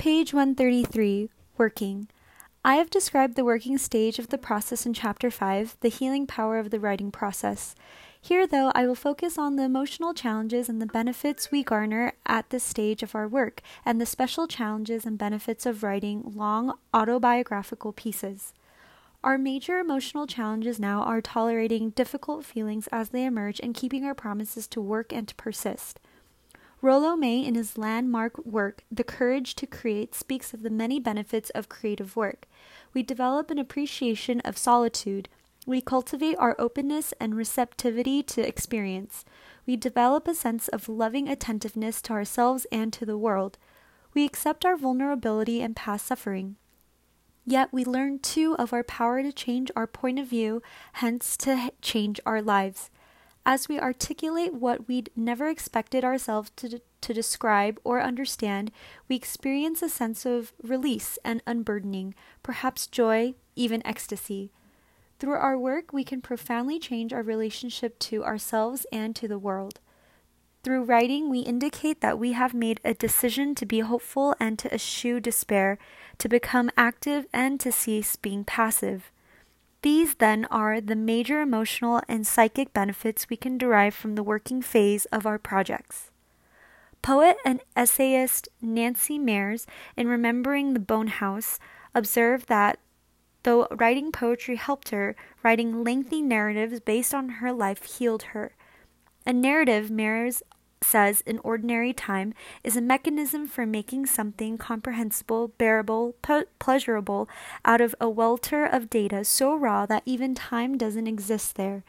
Page 133 Working. I have described the working stage of the process in Chapter 5, The Healing Power of the Writing Process. Here, though, I will focus on the emotional challenges and the benefits we garner at this stage of our work, and the special challenges and benefits of writing long autobiographical pieces. Our major emotional challenges now are tolerating difficult feelings as they emerge and keeping our promises to work and to persist. Rollo May, in his landmark work, The Courage to Create, speaks of the many benefits of creative work. We develop an appreciation of solitude, we cultivate our openness and receptivity to experience. We develop a sense of loving attentiveness to ourselves and to the world. We accept our vulnerability and past suffering. Yet we learn too of our power to change our point of view, hence to change our lives. As we articulate what we'd never expected ourselves to, to describe or understand, we experience a sense of release and unburdening, perhaps joy, even ecstasy. Through our work, we can profoundly change our relationship to ourselves and to the world. Through writing, we indicate that we have made a decision to be hopeful and to eschew despair, to become active and to cease being passive. These, then, are the major emotional and psychic benefits we can derive from the working phase of our projects. Poet and essayist Nancy Mairs, in Remembering the Bone House, observed that Though writing poetry helped her, writing lengthy narratives based on her life healed her. A narrative, Mairs says in ordinary time, is a mechanism for making something comprehensible, bearable, pleasurable out of a welter of data so raw that even time doesn't exist there.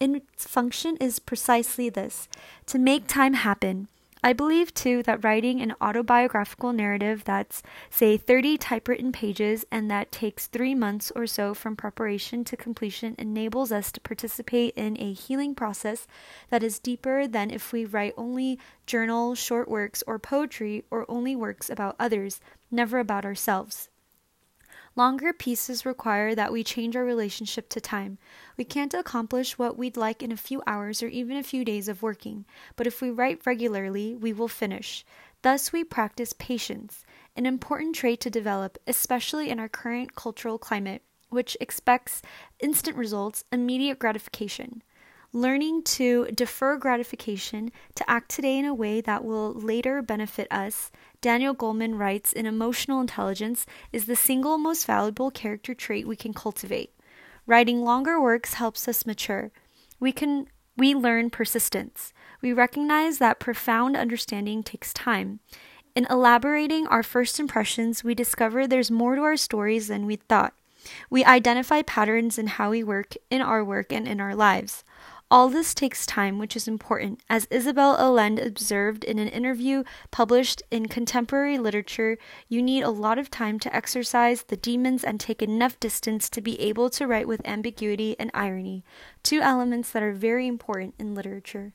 Its function is precisely this to make time happen, I believe too that writing an autobiographical narrative that's, say, 30 typewritten pages and that takes three months or so from preparation to completion enables us to participate in a healing process that is deeper than if we write only journal, short works, or poetry, or only works about others, never about ourselves. Longer pieces require that we change our relationship to time. We can't accomplish what we'd like in a few hours or even a few days of working, but if we write regularly, we will finish. Thus, we practice patience, an important trait to develop, especially in our current cultural climate, which expects instant results, immediate gratification learning to defer gratification, to act today in a way that will later benefit us, Daniel Goleman writes in Emotional Intelligence, is the single most valuable character trait we can cultivate. Writing longer works helps us mature. We can we learn persistence. We recognize that profound understanding takes time. In elaborating our first impressions, we discover there's more to our stories than we thought. We identify patterns in how we work, in our work, and in our lives. All this takes time, which is important, as Isabel Allende observed in an interview published in Contemporary Literature. You need a lot of time to exercise the demons and take enough distance to be able to write with ambiguity and irony, two elements that are very important in literature.